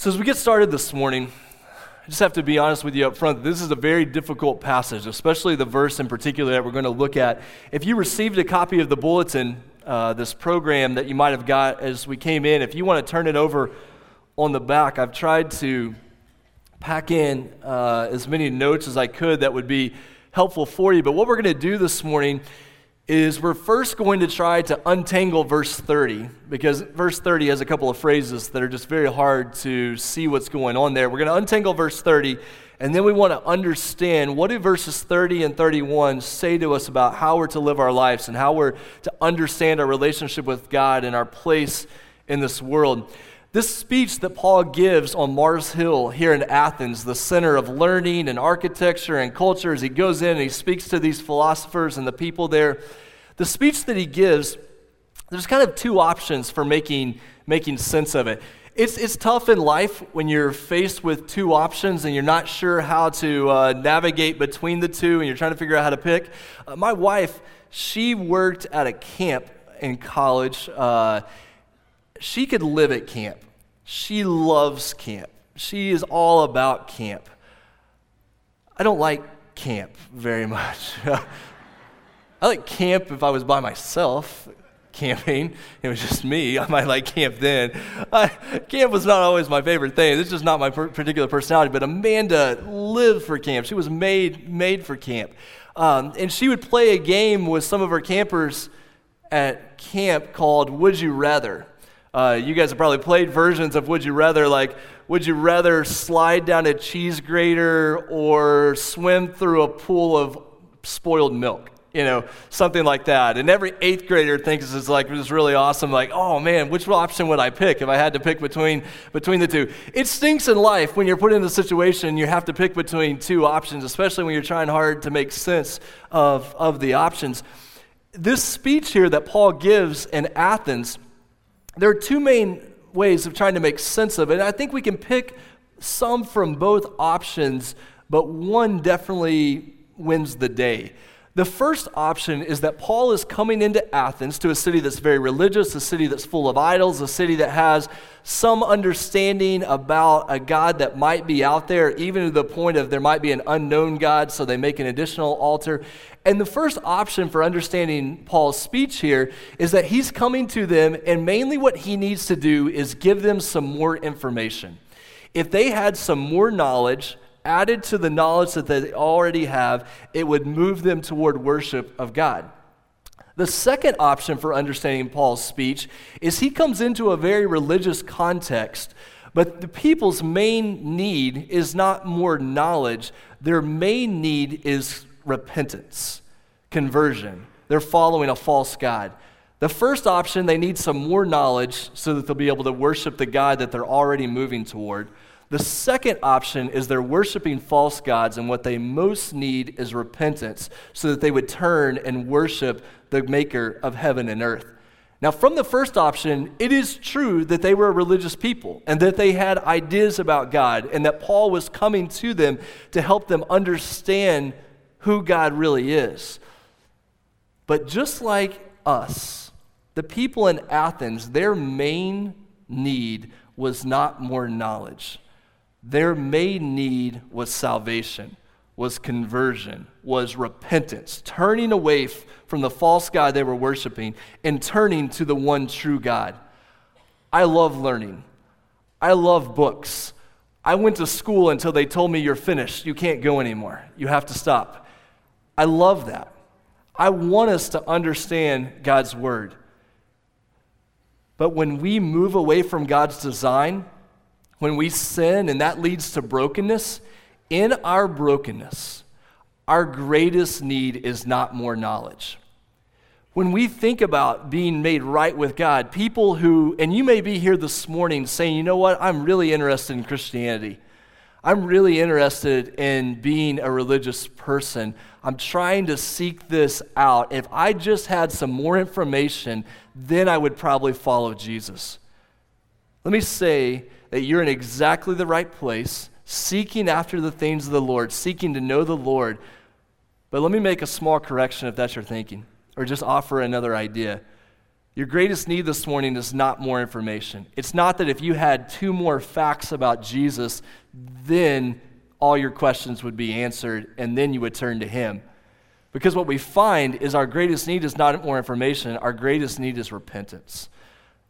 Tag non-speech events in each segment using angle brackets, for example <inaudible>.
So, as we get started this morning, I just have to be honest with you up front. This is a very difficult passage, especially the verse in particular that we're going to look at. If you received a copy of the bulletin, uh, this program that you might have got as we came in, if you want to turn it over on the back, I've tried to pack in uh, as many notes as I could that would be helpful for you. But what we're going to do this morning is we're first going to try to untangle verse 30 because verse 30 has a couple of phrases that are just very hard to see what's going on there. We're going to untangle verse 30 and then we want to understand what do verses 30 and 31 say to us about how we're to live our lives and how we're to understand our relationship with God and our place in this world. This speech that Paul gives on Mars Hill here in Athens, the center of learning and architecture and culture, as he goes in and he speaks to these philosophers and the people there, the speech that he gives, there's kind of two options for making, making sense of it. It's, it's tough in life when you're faced with two options and you're not sure how to uh, navigate between the two and you're trying to figure out how to pick. Uh, my wife, she worked at a camp in college. Uh, she could live at camp. She loves camp. She is all about camp. I don't like camp very <laughs> much. I like camp if I was by myself camping. It was just me. <laughs> I might like camp then. I, camp was not always my favorite thing. This is just not my per- particular personality. But Amanda lived for camp. She was made made for camp, um, and she would play a game with some of her campers at camp called Would You Rather. Uh, you guys have probably played versions of Would You Rather, like, would you rather slide down a cheese grater or swim through a pool of spoiled milk? You know, something like that. And every eighth grader thinks it's like this really awesome, like, oh man, which option would I pick if I had to pick between, between the two? It stinks in life when you're put in a situation you have to pick between two options, especially when you're trying hard to make sense of, of the options. This speech here that Paul gives in Athens there are two main ways of trying to make sense of it. And I think we can pick some from both options, but one definitely wins the day. The first option is that Paul is coming into Athens to a city that's very religious, a city that's full of idols, a city that has some understanding about a God that might be out there, even to the point of there might be an unknown God, so they make an additional altar. And the first option for understanding Paul's speech here is that he's coming to them, and mainly what he needs to do is give them some more information. If they had some more knowledge, added to the knowledge that they already have, it would move them toward worship of God. The second option for understanding Paul's speech is he comes into a very religious context, but the people's main need is not more knowledge, their main need is repentance, conversion. They're following a false God. The first option, they need some more knowledge so that they'll be able to worship the God that they're already moving toward. The second option is they're worshiping false gods, and what they most need is repentance so that they would turn and worship the maker of heaven and earth. Now, from the first option, it is true that they were a religious people and that they had ideas about God, and that Paul was coming to them to help them understand who God really is. But just like us, the people in Athens, their main need was not more knowledge. Their main need was salvation, was conversion, was repentance, turning away f- from the false God they were worshiping and turning to the one true God. I love learning. I love books. I went to school until they told me you're finished. You can't go anymore. You have to stop. I love that. I want us to understand God's word. But when we move away from God's design, when we sin and that leads to brokenness, in our brokenness, our greatest need is not more knowledge. When we think about being made right with God, people who, and you may be here this morning saying, you know what, I'm really interested in Christianity. I'm really interested in being a religious person. I'm trying to seek this out. If I just had some more information, then I would probably follow Jesus. Let me say that you're in exactly the right place, seeking after the things of the Lord, seeking to know the Lord. But let me make a small correction if that's your thinking, or just offer another idea. Your greatest need this morning is not more information. It's not that if you had two more facts about Jesus, then all your questions would be answered and then you would turn to Him. Because what we find is our greatest need is not more information, our greatest need is repentance.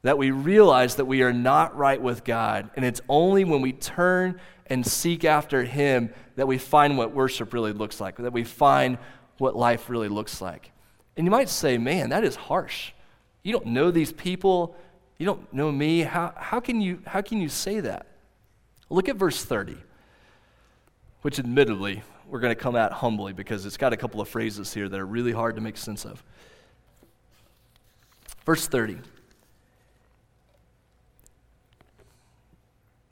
That we realize that we are not right with God, and it's only when we turn and seek after Him that we find what worship really looks like, that we find what life really looks like. And you might say, man, that is harsh. You don't know these people. You don't know me. How, how, can, you, how can you say that? Look at verse 30, which admittedly, we're going to come at humbly because it's got a couple of phrases here that are really hard to make sense of. Verse 30.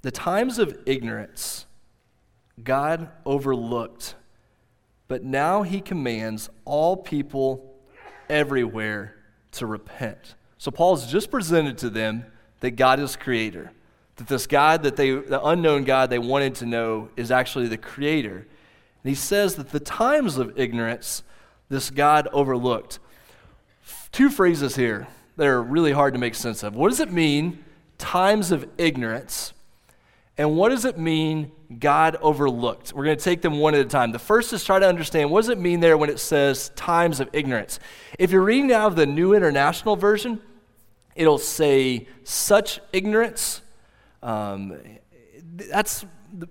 The times of ignorance God overlooked, but now he commands all people everywhere to repent. So Paul's just presented to them that God is creator, that this God that they, the unknown God they wanted to know is actually the creator. And he says that the times of ignorance this God overlooked. Two phrases here that are really hard to make sense of. What does it mean, times of ignorance? And what does it mean, God overlooked? We're going to take them one at a time. The first is try to understand what does it mean there when it says times of ignorance? If you're reading out of the New International Version, it'll say such ignorance. Um, that's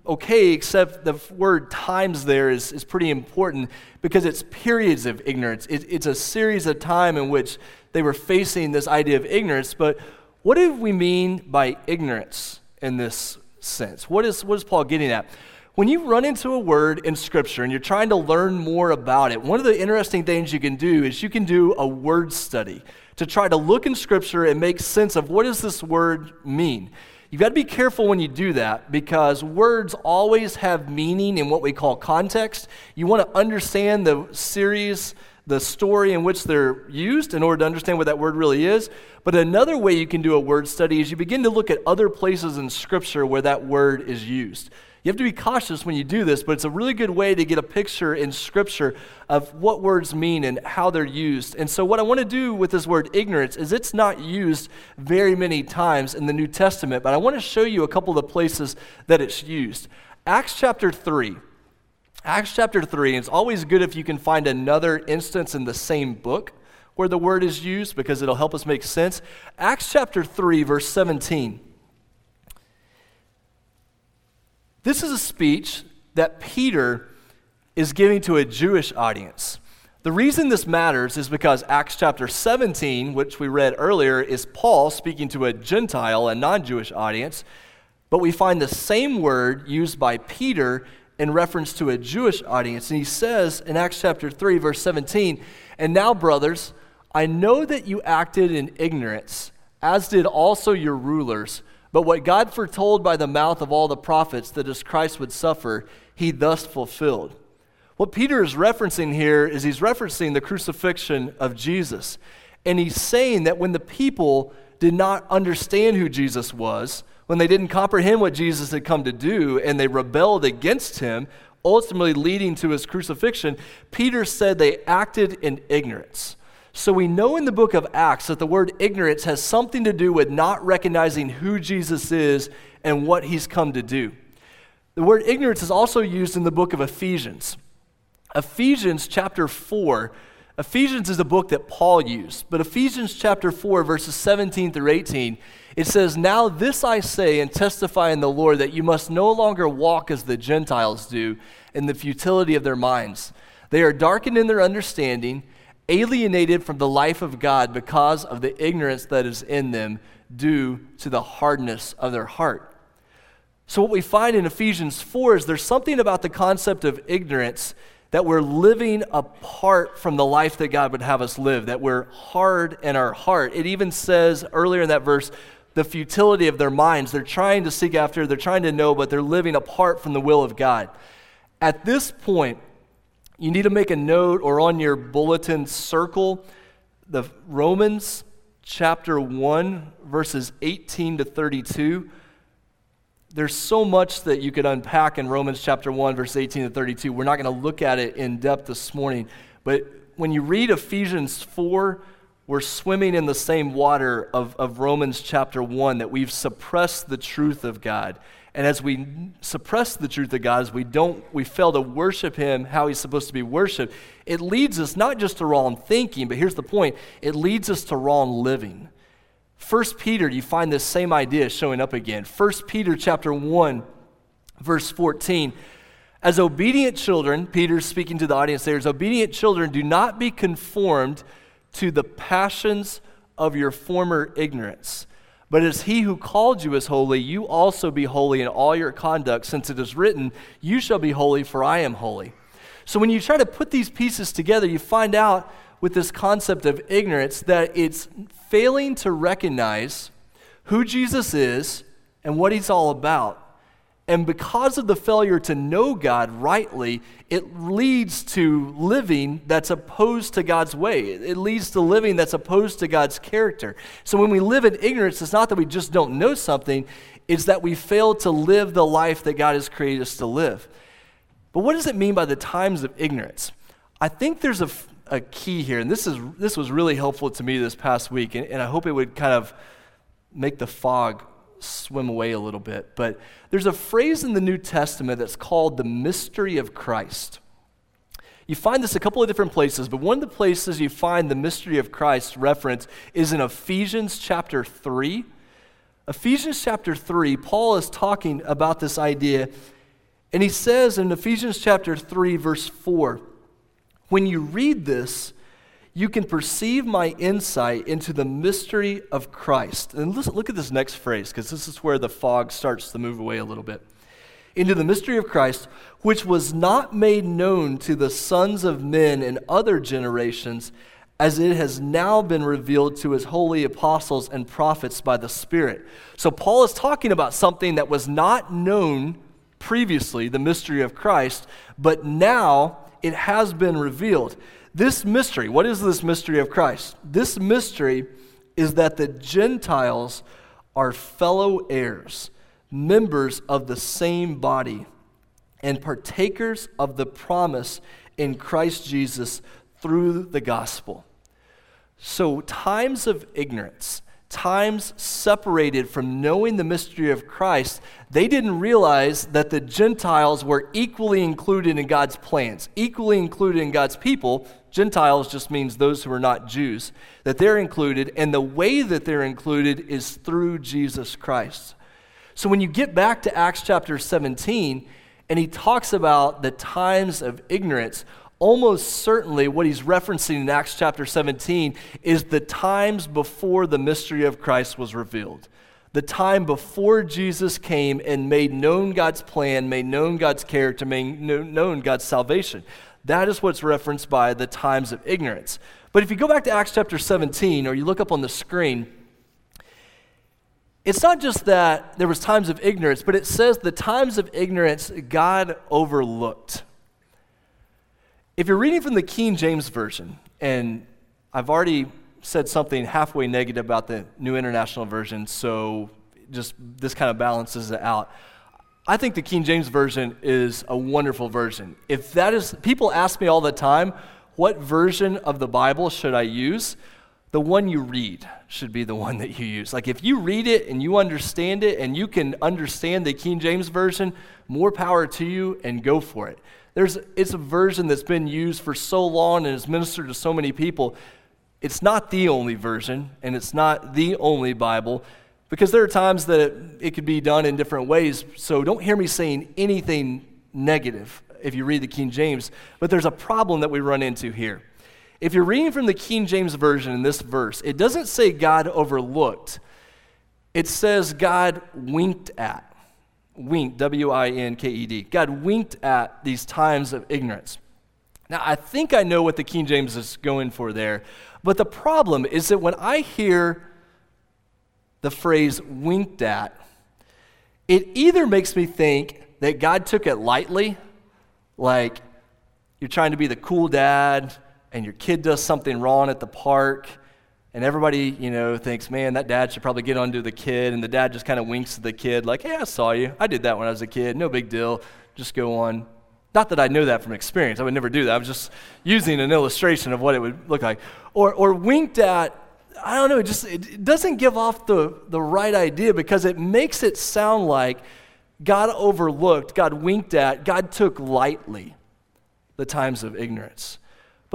okay, except the word times there is, is pretty important because it's periods of ignorance. It, it's a series of time in which they were facing this idea of ignorance. But what do we mean by ignorance in this sense. What is, what is Paul getting at? When you run into a word in Scripture and you're trying to learn more about it, one of the interesting things you can do is you can do a word study to try to look in Scripture and make sense of what does this word mean. You've got to be careful when you do that because words always have meaning in what we call context. You want to understand the series the story in which they're used in order to understand what that word really is. But another way you can do a word study is you begin to look at other places in Scripture where that word is used. You have to be cautious when you do this, but it's a really good way to get a picture in Scripture of what words mean and how they're used. And so, what I want to do with this word ignorance is it's not used very many times in the New Testament, but I want to show you a couple of the places that it's used. Acts chapter 3. Acts chapter 3, it's always good if you can find another instance in the same book where the word is used because it'll help us make sense. Acts chapter 3, verse 17. This is a speech that Peter is giving to a Jewish audience. The reason this matters is because Acts chapter 17, which we read earlier, is Paul speaking to a Gentile, a non Jewish audience, but we find the same word used by Peter in reference to a Jewish audience. And he says in Acts chapter 3, verse 17, And now, brothers, I know that you acted in ignorance, as did also your rulers. But what God foretold by the mouth of all the prophets that as Christ would suffer, he thus fulfilled. What Peter is referencing here is he's referencing the crucifixion of Jesus. And he's saying that when the people did not understand who Jesus was, when they didn't comprehend what Jesus had come to do and they rebelled against him, ultimately leading to his crucifixion, Peter said they acted in ignorance. So we know in the book of Acts that the word ignorance has something to do with not recognizing who Jesus is and what he's come to do. The word ignorance is also used in the book of Ephesians. Ephesians chapter 4 Ephesians is a book that Paul used, but Ephesians chapter 4, verses 17 through 18, it says, Now this I say and testify in the Lord that you must no longer walk as the Gentiles do in the futility of their minds. They are darkened in their understanding, alienated from the life of God because of the ignorance that is in them due to the hardness of their heart. So, what we find in Ephesians 4 is there's something about the concept of ignorance that we're living apart from the life that God would have us live, that we're hard in our heart. It even says earlier in that verse, the futility of their minds. They're trying to seek after, they're trying to know, but they're living apart from the will of God. At this point, you need to make a note or on your bulletin circle the Romans chapter 1, verses 18 to 32 there's so much that you could unpack in Romans chapter 1, verse 18 to 32. We're not going to look at it in depth this morning. But when you read Ephesians 4, we're swimming in the same water of, of Romans chapter 1, that we've suppressed the truth of God. And as we suppress the truth of God, as we don't, we fail to worship Him how He's supposed to be worshiped, it leads us not just to wrong thinking, but here's the point it leads us to wrong living. First Peter, you find this same idea showing up again. First Peter chapter 1, verse 14. As obedient children, Peter's speaking to the audience there, as obedient children, do not be conformed to the passions of your former ignorance. But as he who called you is holy, you also be holy in all your conduct, since it is written, You shall be holy, for I am holy. So when you try to put these pieces together, you find out with this concept of ignorance that it's failing to recognize who Jesus is and what he's all about. And because of the failure to know God rightly, it leads to living that's opposed to God's way. It leads to living that's opposed to God's character. So when we live in ignorance, it's not that we just don't know something, it's that we fail to live the life that God has created us to live. But what does it mean by the times of ignorance? I think there's a, a key here, and this, is, this was really helpful to me this past week, and, and I hope it would kind of make the fog swim away a little bit. But there's a phrase in the New Testament that's called the mystery of Christ. You find this a couple of different places, but one of the places you find the mystery of Christ reference is in Ephesians chapter 3. Ephesians chapter 3, Paul is talking about this idea, and he says in Ephesians chapter 3, verse 4, when you read this, you can perceive my insight into the mystery of Christ. And listen, look at this next phrase, because this is where the fog starts to move away a little bit. Into the mystery of Christ, which was not made known to the sons of men in other generations, as it has now been revealed to his holy apostles and prophets by the Spirit. So, Paul is talking about something that was not known previously, the mystery of Christ, but now it has been revealed. This mystery, what is this mystery of Christ? This mystery is that the Gentiles are fellow heirs, members of the same body, and partakers of the promise in Christ Jesus through the gospel. So, times of ignorance, times separated from knowing the mystery of Christ, they didn't realize that the Gentiles were equally included in God's plans, equally included in God's people. Gentiles just means those who are not Jews, that they're included, and the way that they're included is through Jesus Christ. So when you get back to Acts chapter 17, and he talks about the times of ignorance, almost certainly what he's referencing in Acts chapter 17 is the times before the mystery of Christ was revealed. The time before Jesus came and made known God's plan, made known God's character, made known God's salvation. That is what's referenced by the times of ignorance. But if you go back to Acts chapter 17 or you look up on the screen, it's not just that there was times of ignorance, but it says the times of ignorance God overlooked. If you're reading from the King James Version, and I've already said something halfway negative about the New International Version, so just this kind of balances it out. I think the King James Version is a wonderful version. If that is, people ask me all the time, what version of the Bible should I use? The one you read should be the one that you use. Like if you read it and you understand it and you can understand the King James Version, more power to you and go for it. There's, it's a version that's been used for so long and has ministered to so many people. It's not the only version, and it's not the only Bible, because there are times that it, it could be done in different ways. So don't hear me saying anything negative if you read the King James, but there's a problem that we run into here. If you're reading from the King James Version in this verse, it doesn't say God overlooked, it says God winked at winked, W I N K E D. God winked at these times of ignorance. Now, I think I know what the King James is going for there, but the problem is that when I hear the phrase winked at, it either makes me think that God took it lightly, like you're trying to be the cool dad and your kid does something wrong at the park and everybody, you know, thinks, man, that dad should probably get onto the kid. And the dad just kind of winks at the kid, like, hey, I saw you. I did that when I was a kid. No big deal. Just go on. Not that I know that from experience. I would never do that. I was just using an illustration of what it would look like. Or, or winked at, I don't know, it just it doesn't give off the, the right idea because it makes it sound like God overlooked, God winked at, God took lightly the times of ignorance.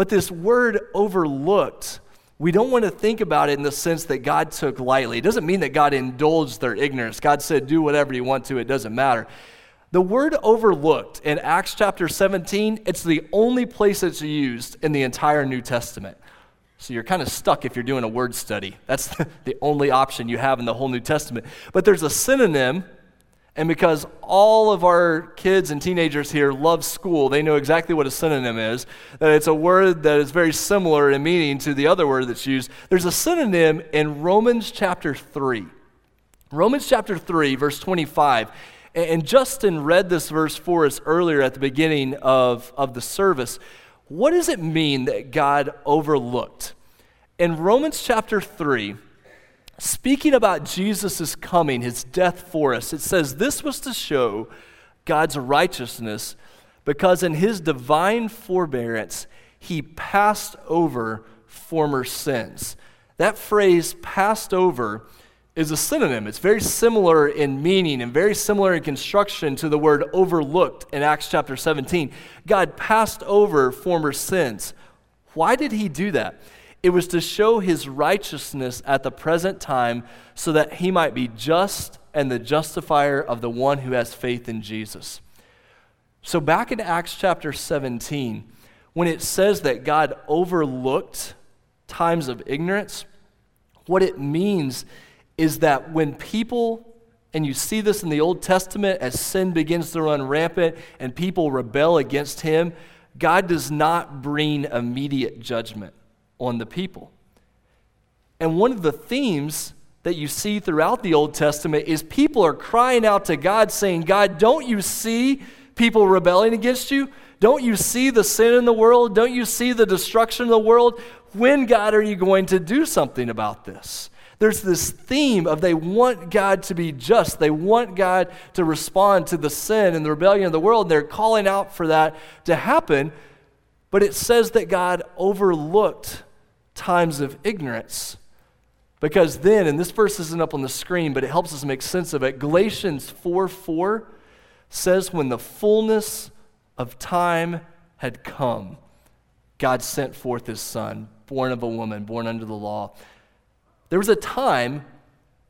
But this word overlooked, we don't want to think about it in the sense that God took lightly. It doesn't mean that God indulged their ignorance. God said, do whatever you want to, it doesn't matter. The word overlooked in Acts chapter 17, it's the only place it's used in the entire New Testament. So you're kind of stuck if you're doing a word study. That's <laughs> the only option you have in the whole New Testament. But there's a synonym, and because all of our kids and teenagers here love school, they know exactly what a synonym is. That it's a word that is very similar in meaning to the other word that's used. There's a synonym in Romans chapter 3. Romans chapter 3, verse 25. And Justin read this verse for us earlier at the beginning of, of the service. What does it mean that God overlooked? In Romans chapter 3, speaking about Jesus' coming, his death for us, it says this was to show God's righteousness because in his divine forbearance, he passed over former sins. That phrase, passed over, is a synonym. It's very similar in meaning and very similar in construction to the word overlooked in Acts chapter 17. God passed over former sins. Why did he do that? It was to show his righteousness at the present time so that he might be just and the justifier of the one who has faith in Jesus. So, back in Acts chapter 17, when it says that God overlooked times of ignorance, what it means is that when people, and you see this in the Old Testament as sin begins to run rampant and people rebel against Him, God does not bring immediate judgment on the people. And one of the themes that you see throughout the Old Testament is people are crying out to God, saying, God, don't you see people rebelling against you? Don't you see the sin in the world? Don't you see the destruction of the world? When, God, are you going to do something about this? There's this theme of they want God to be just. They want God to respond to the sin and the rebellion of the world. And they're calling out for that to happen. But it says that God overlooked times of ignorance. Because then, and this verse isn't up on the screen, but it helps us make sense of it. Galatians 4 4 says, When the fullness of time had come, God sent forth his son, born of a woman, born under the law. There was a time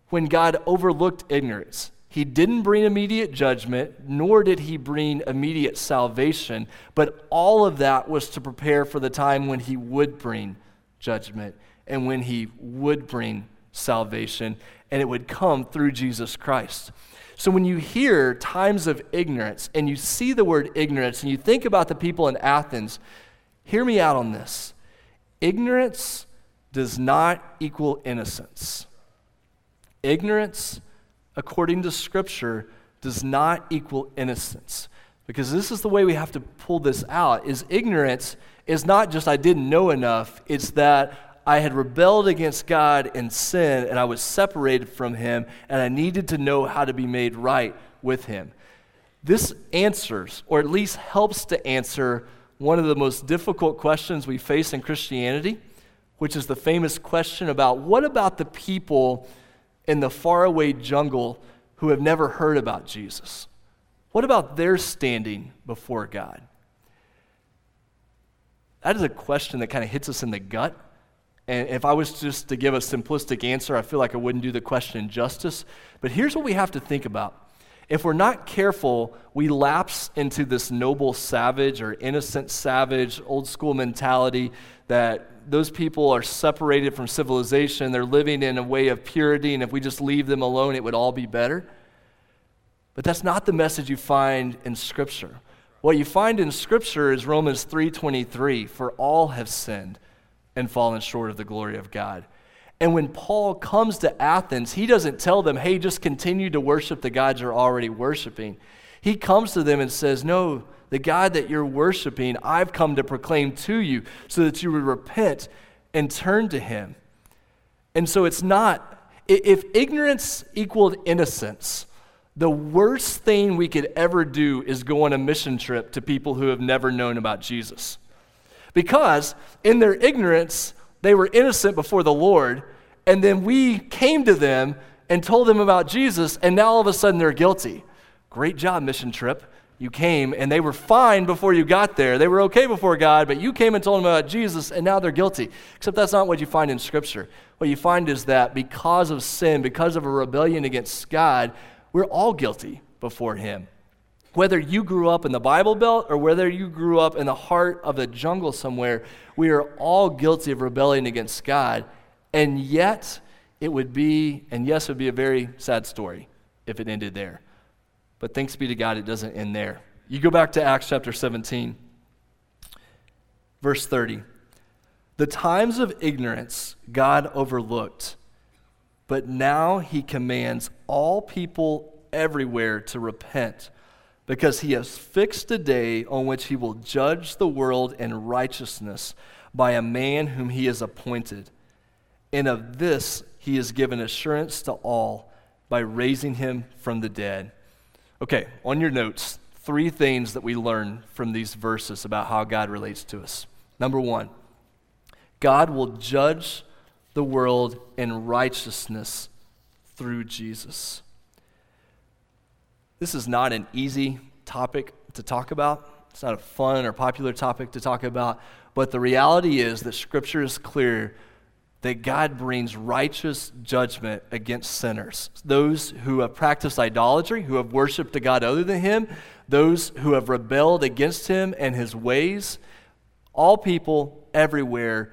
when God overlooked ignorance. He didn't bring immediate judgment, nor did he bring immediate salvation, but all of that was to prepare for the time when he would bring judgment and when he would bring salvation, and it would come through Jesus Christ. So when you hear times of ignorance and you see the word ignorance and you think about the people in Athens, hear me out on this. Ignorance does not equal innocence. Ignorance, according to Scripture, does not equal innocence. Because this is the way we have to pull this out is ignorance is not just I didn't know enough, it's that I had rebelled against God in sin and I was separated from him and I needed to know how to be made right with him. This answers, or at least helps to answer, one of the most difficult questions we face in Christianity, which is the famous question about what about the people in the faraway jungle who have never heard about Jesus? What about their standing before God? That is a question that kind of hits us in the gut. And if I was just to give a simplistic answer, I feel like I wouldn't do the question justice. But here's what we have to think about. If we're not careful, we lapse into this noble savage or innocent savage, old school mentality that those people are separated from civilization. They're living in a way of purity, and if we just leave them alone, it would all be better. But that's not the message you find in Scripture. What you find in Scripture is Romans 3:23, for all have sinned and fallen short of the glory of God. And when Paul comes to Athens, he doesn't tell them, hey, just continue to worship the gods you're already worshiping. He comes to them and says, no, the God that you're worshiping, I've come to proclaim to you so that you would repent and turn to him. And so it's not, if ignorance equaled innocence, The worst thing we could ever do is go on a mission trip to people who have never known about Jesus. Because in their ignorance, they were innocent before the Lord, and then we came to them and told them about Jesus, and now all of a sudden they're guilty. Great job, mission trip. You came and they were fine before you got there. They were okay before God, but you came and told them about Jesus, and now they're guilty. Except that's not what you find in Scripture. What you find is that because of sin, because of a rebellion against God, we're all guilty before Him. Whether you grew up in the Bible Belt or whether you grew up in the heart of the jungle somewhere, we are all guilty of rebelling against God. And yet, it would be, and yes, it would be a very sad story if it ended there. But thanks be to God, it doesn't end there. You go back to Acts chapter 17, verse 30. The times of ignorance God overlooked, but now he commands all people everywhere to repent, because he has fixed a day on which he will judge the world in righteousness by a man whom he has appointed. And of this he has given assurance to all by raising him from the dead. Okay, on your notes, three things that we learn from these verses about how God relates to us. Number one, God will judge the world in righteousness through Jesus. This is not an easy topic to talk about. It's not a fun or popular topic to talk about. But the reality is that Scripture is clear that God brings righteous judgment against sinners. Those who have practiced idolatry, who have worshiped a God other than Him, those who have rebelled against Him and His ways, all people everywhere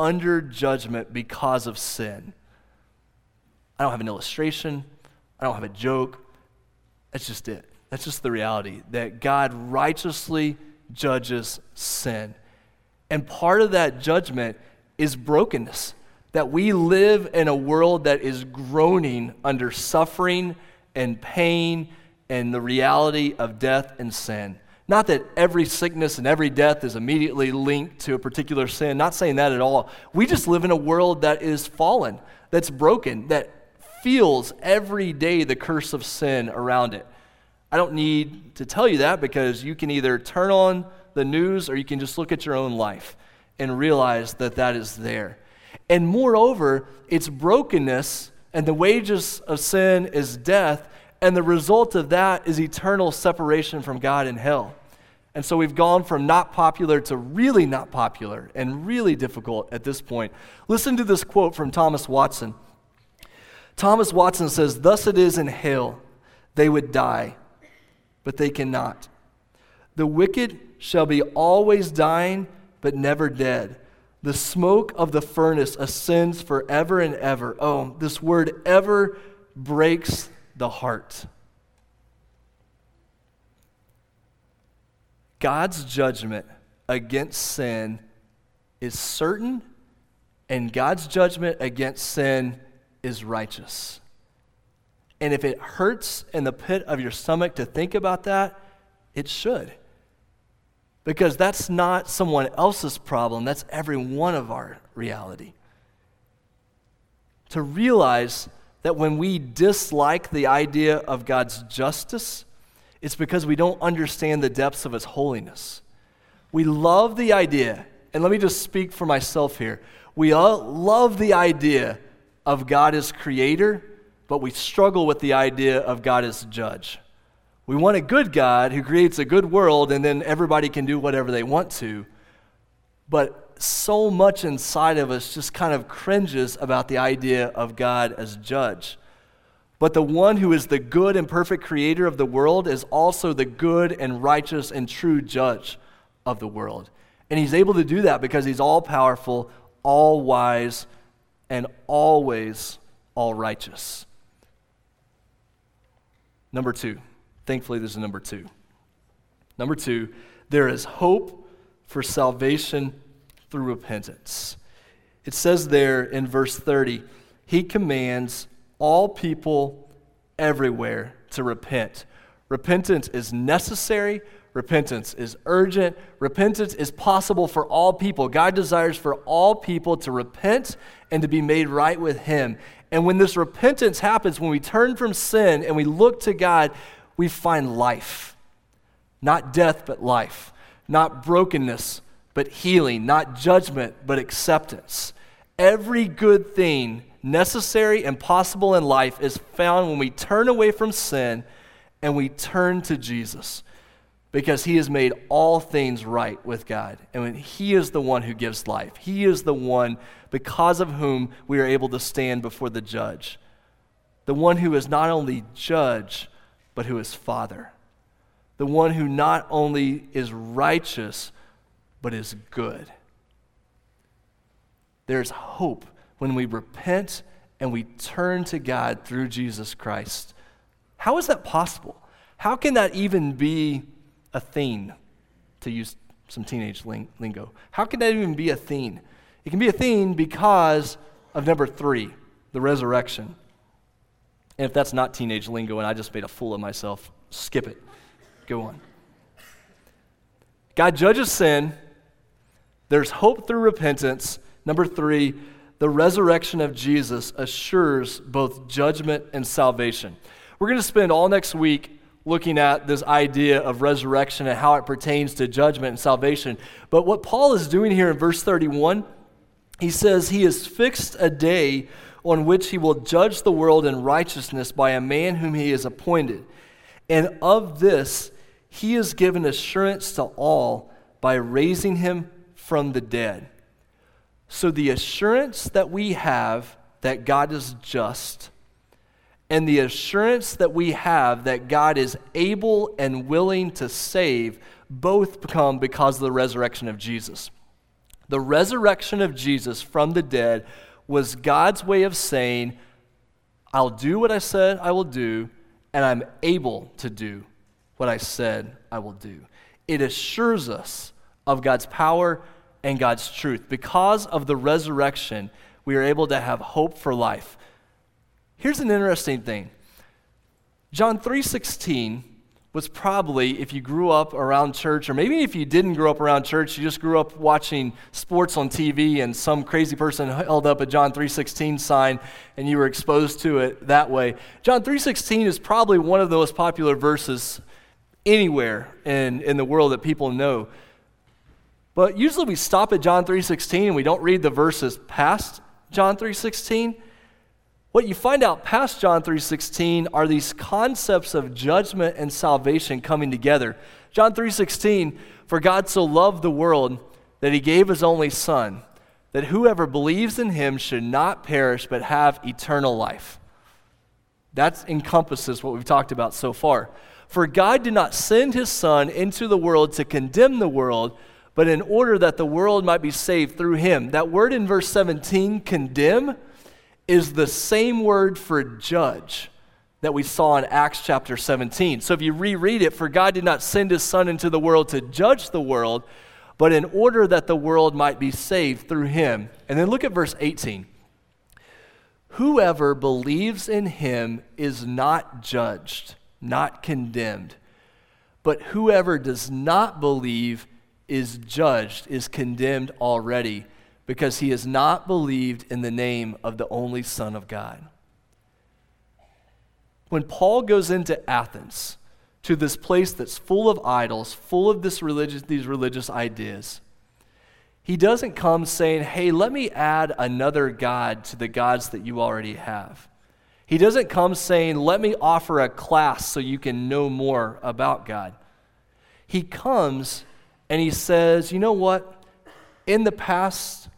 under judgment because of sin. I don't have an illustration, I don't have a joke. That's just it. That's just the reality that God righteously judges sin. And part of that judgment is brokenness that we live in a world that is groaning under suffering and pain and the reality of death and sin. Not that every sickness and every death is immediately linked to a particular sin, not saying that at all. We just live in a world that is fallen, that's broken, that feels every day the curse of sin around it. I don't need to tell you that because you can either turn on the news or you can just look at your own life and realize that that is there. And moreover, it's brokenness, and the wages of sin is death, and the result of that is eternal separation from God in hell. And so we've gone from not popular to really not popular and really difficult at this point. Listen to this quote from Thomas Watson. Thomas Watson says, Thus it is in hell. They would die, but they cannot. The wicked shall be always dying, but never dead. The smoke of the furnace ascends forever and ever. Oh, this word ever breaks the heart. God's judgment against sin is certain, and God's judgment against sin is righteous. And if it hurts in the pit of your stomach to think about that, it should. Because that's not someone else's problem, that's every one of our reality. To realize that when we dislike the idea of God's justice, it's because we don't understand the depths of His holiness. We love the idea, and let me just speak for myself here. We all love the idea of God as creator, but we struggle with the idea of God as judge. We want a good God who creates a good world and then everybody can do whatever they want to. But so much inside of us just kind of cringes about the idea of God as judge. But the one who is the good and perfect creator of the world is also the good and righteous and true judge of the world. And he's able to do that because he's all powerful, all wise, and always all righteous. Number two. Thankfully, there's a number two. Number two, there is hope for salvation through repentance. It says there in verse 30, He commands all people everywhere to repent. Repentance is necessary. Repentance is urgent. Repentance is possible for all people. God desires for all people to repent and to be made right with Him. And when this repentance happens, when we turn from sin and we look to God, we find life. Not death, but life. Not brokenness, but healing. Not judgment, but acceptance. Every good thing necessary and possible in life is found when we turn away from sin and we turn to Jesus because he has made all things right with God. And he is the one who gives life, he is the one because of whom we are able to stand before the judge. The one who is not only judge, but who is father. The one who not only is righteous, but is good. There's hope when we repent and we turn to God through Jesus Christ. How is that possible? How can that even be a thing, to use some teenage ling- lingo? How can that even be a thing? It can be a thing because of number three, the resurrection. And if that's not teenage lingo and I just made a fool of myself, skip it. Go on. God judges sin. There's hope through repentance. Number three, the resurrection of Jesus assures both judgment and salvation. We're going to spend all next week looking at this idea of resurrection and how it pertains to judgment and salvation. But what Paul is doing here in verse 31, he says, He has fixed a day on which he will judge the world in righteousness by a man whom he has appointed. And of this, he has given assurance to all by raising him from the dead. So, the assurance that we have that God is just and the assurance that we have that God is able and willing to save both come because of the resurrection of Jesus. The resurrection of Jesus from the dead was God's way of saying, I'll do what I said I will do, and I'm able to do what I said I will do. It assures us of God's power and God's truth. Because of the resurrection, we are able to have hope for life. Here's an interesting thing. John 3:16 was probably if you grew up around church or maybe if you didn't grow up around church, you just grew up watching sports on TV and some crazy person held up a John 3:16 sign and you were exposed to it that way. John 3:16 is probably one of the most popular verses anywhere in, in the world that people know. But usually we stop at John 3:16 and we don't read the verses past John 3:16 what you find out past John 3:16 are these concepts of judgment and salvation coming together. John 3:16, for God so loved the world that he gave his only son, that whoever believes in him should not perish but have eternal life. That encompasses what we've talked about so far. For God did not send his son into the world to condemn the world, but in order that the world might be saved through him. That word in verse 17, condemn, is the same word for judge that we saw in Acts chapter 17. So if you reread it, for God did not send his Son into the world to judge the world, but in order that the world might be saved through him. And then look at verse 18. Whoever believes in him is not judged, not condemned. But whoever does not believe is judged, is condemned already because he has not believed in the name of the only Son of God. When Paul goes into Athens, to this place that's full of idols, full of this religious, these religious ideas, he doesn't come saying, Hey, let me add another God to the gods that you already have. He doesn't come saying, Let me offer a class so you can know more about God. He comes and he says, You know what? In the past,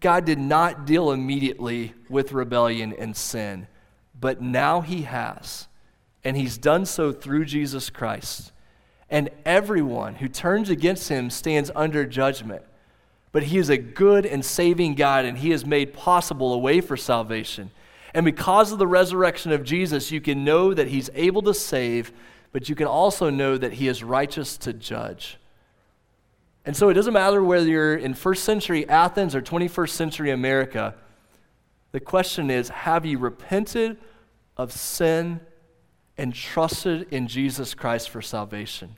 God did not deal immediately with rebellion and sin, but now He has. And He's done so through Jesus Christ. And everyone who turns against Him stands under judgment. But He is a good and saving God, and He has made possible a way for salvation. And because of the resurrection of Jesus, you can know that He's able to save, but you can also know that He is righteous to judge. And so it doesn't matter whether you're in first century Athens or 21st century America. The question is have you repented of sin and trusted in Jesus Christ for salvation?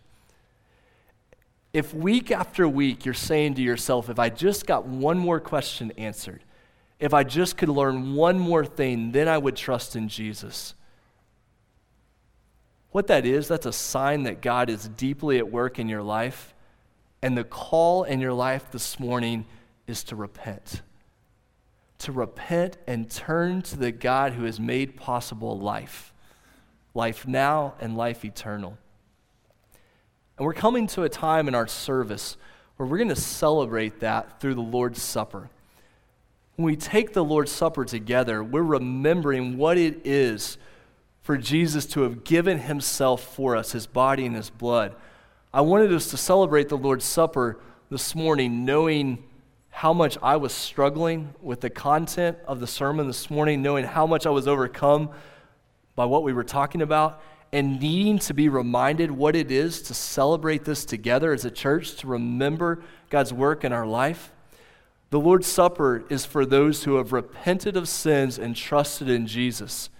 If week after week you're saying to yourself, if I just got one more question answered, If I just could learn one more thing, then I would trust in Jesus. What that is, that's a sign that God is deeply at work in your life. And the call in your life this morning is to repent. To repent and turn to the God who has made possible life life now and life eternal. And we're coming to a time in our service where we're going to celebrate that through the Lord's Supper. When we take the Lord's Supper together, we're remembering what it is for Jesus to have given himself for us, his body and his blood. I wanted us to celebrate the Lord's Supper this morning knowing how much I was struggling with the content of the sermon this morning, knowing how much I was overcome by what we were talking about, and needing to be reminded what it is to celebrate this together as a church, to remember God's work in our life. The Lord's Supper is for those who have repented of sins and trusted in Jesus.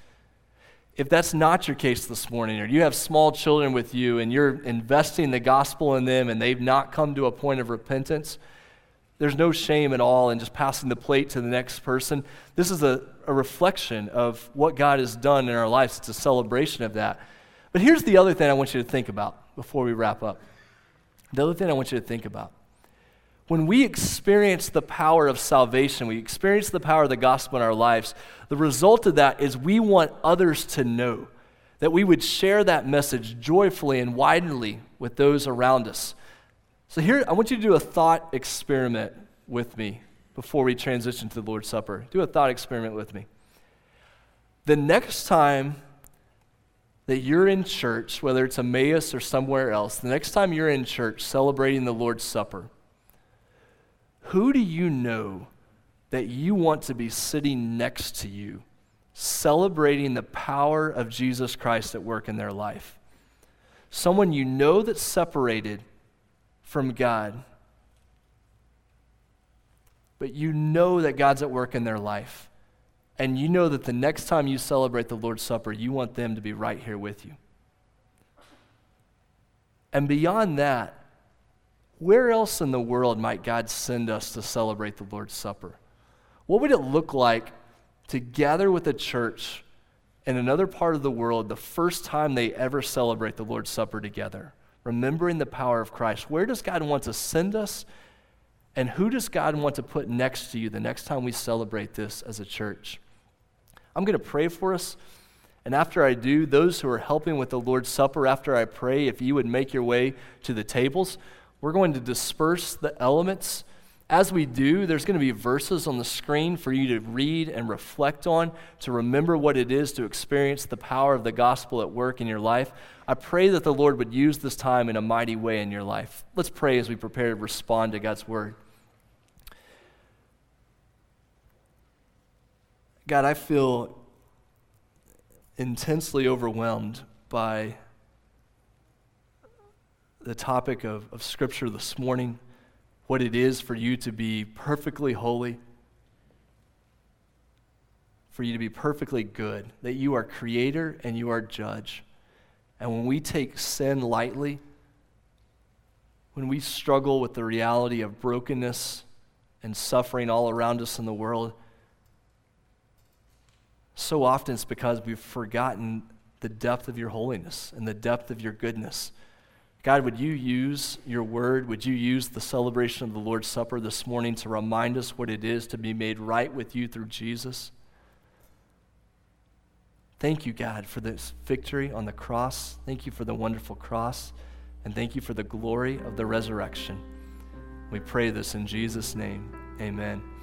If that's not your case this morning, or you have small children with you and you're investing the gospel in them and they've not come to a point of repentance, there's no shame at all in just passing the plate to the next person. This is a, a reflection of what God has done in our lives. It's a celebration of that. But here's the other thing I want you to think about before we wrap up. The other thing I want you to think about. When we experience the power of salvation, we experience the power of the gospel in our lives, the result of that is we want others to know that we would share that message joyfully and widely with those around us. So, here, I want you to do a thought experiment with me before we transition to the Lord's Supper. Do a thought experiment with me. The next time that you're in church, whether it's Emmaus or somewhere else, the next time you're in church celebrating the Lord's Supper, who do you know that you want to be sitting next to you, celebrating the power of Jesus Christ at work in their life? Someone you know that's separated from God, but you know that God's at work in their life. And you know that the next time you celebrate the Lord's Supper, you want them to be right here with you. And beyond that, where else in the world might God send us to celebrate the Lord's Supper? What would it look like to gather with a church in another part of the world the first time they ever celebrate the Lord's Supper together? remembering the power of Christ. Where does God want to send us? And who does God want to put next to you the next time we celebrate this as a church? I'm going to pray for us. And after I do, those who are helping with the Lord's Supper, after I pray, if you would make your way to the tables, we're going to disperse the elements as we do, there's going to be verses on the screen for you to read and reflect on, to remember what it is to experience the power of the gospel at work in your life. I pray that the Lord would use this time in a mighty way in your life. Let's pray as we prepare to respond to God's word. God, I feel intensely overwhelmed by the topic of, of Scripture this morning what it is for you to be perfectly holy, for you to be perfectly good, that you are creator and you are judge. And when we take sin lightly, when we struggle with the reality of brokenness and suffering all around us in the world, so often it's because we've forgotten the depth of your holiness and the depth of your goodness. God, would you use your word? Would you use the celebration of the Lord's Supper this morning to remind us what it is to be made right with you through Jesus? Thank you, God, for this victory on the cross. Thank you for the wonderful cross. And thank you for the glory of the resurrection. We pray this in Jesus' name. Amen.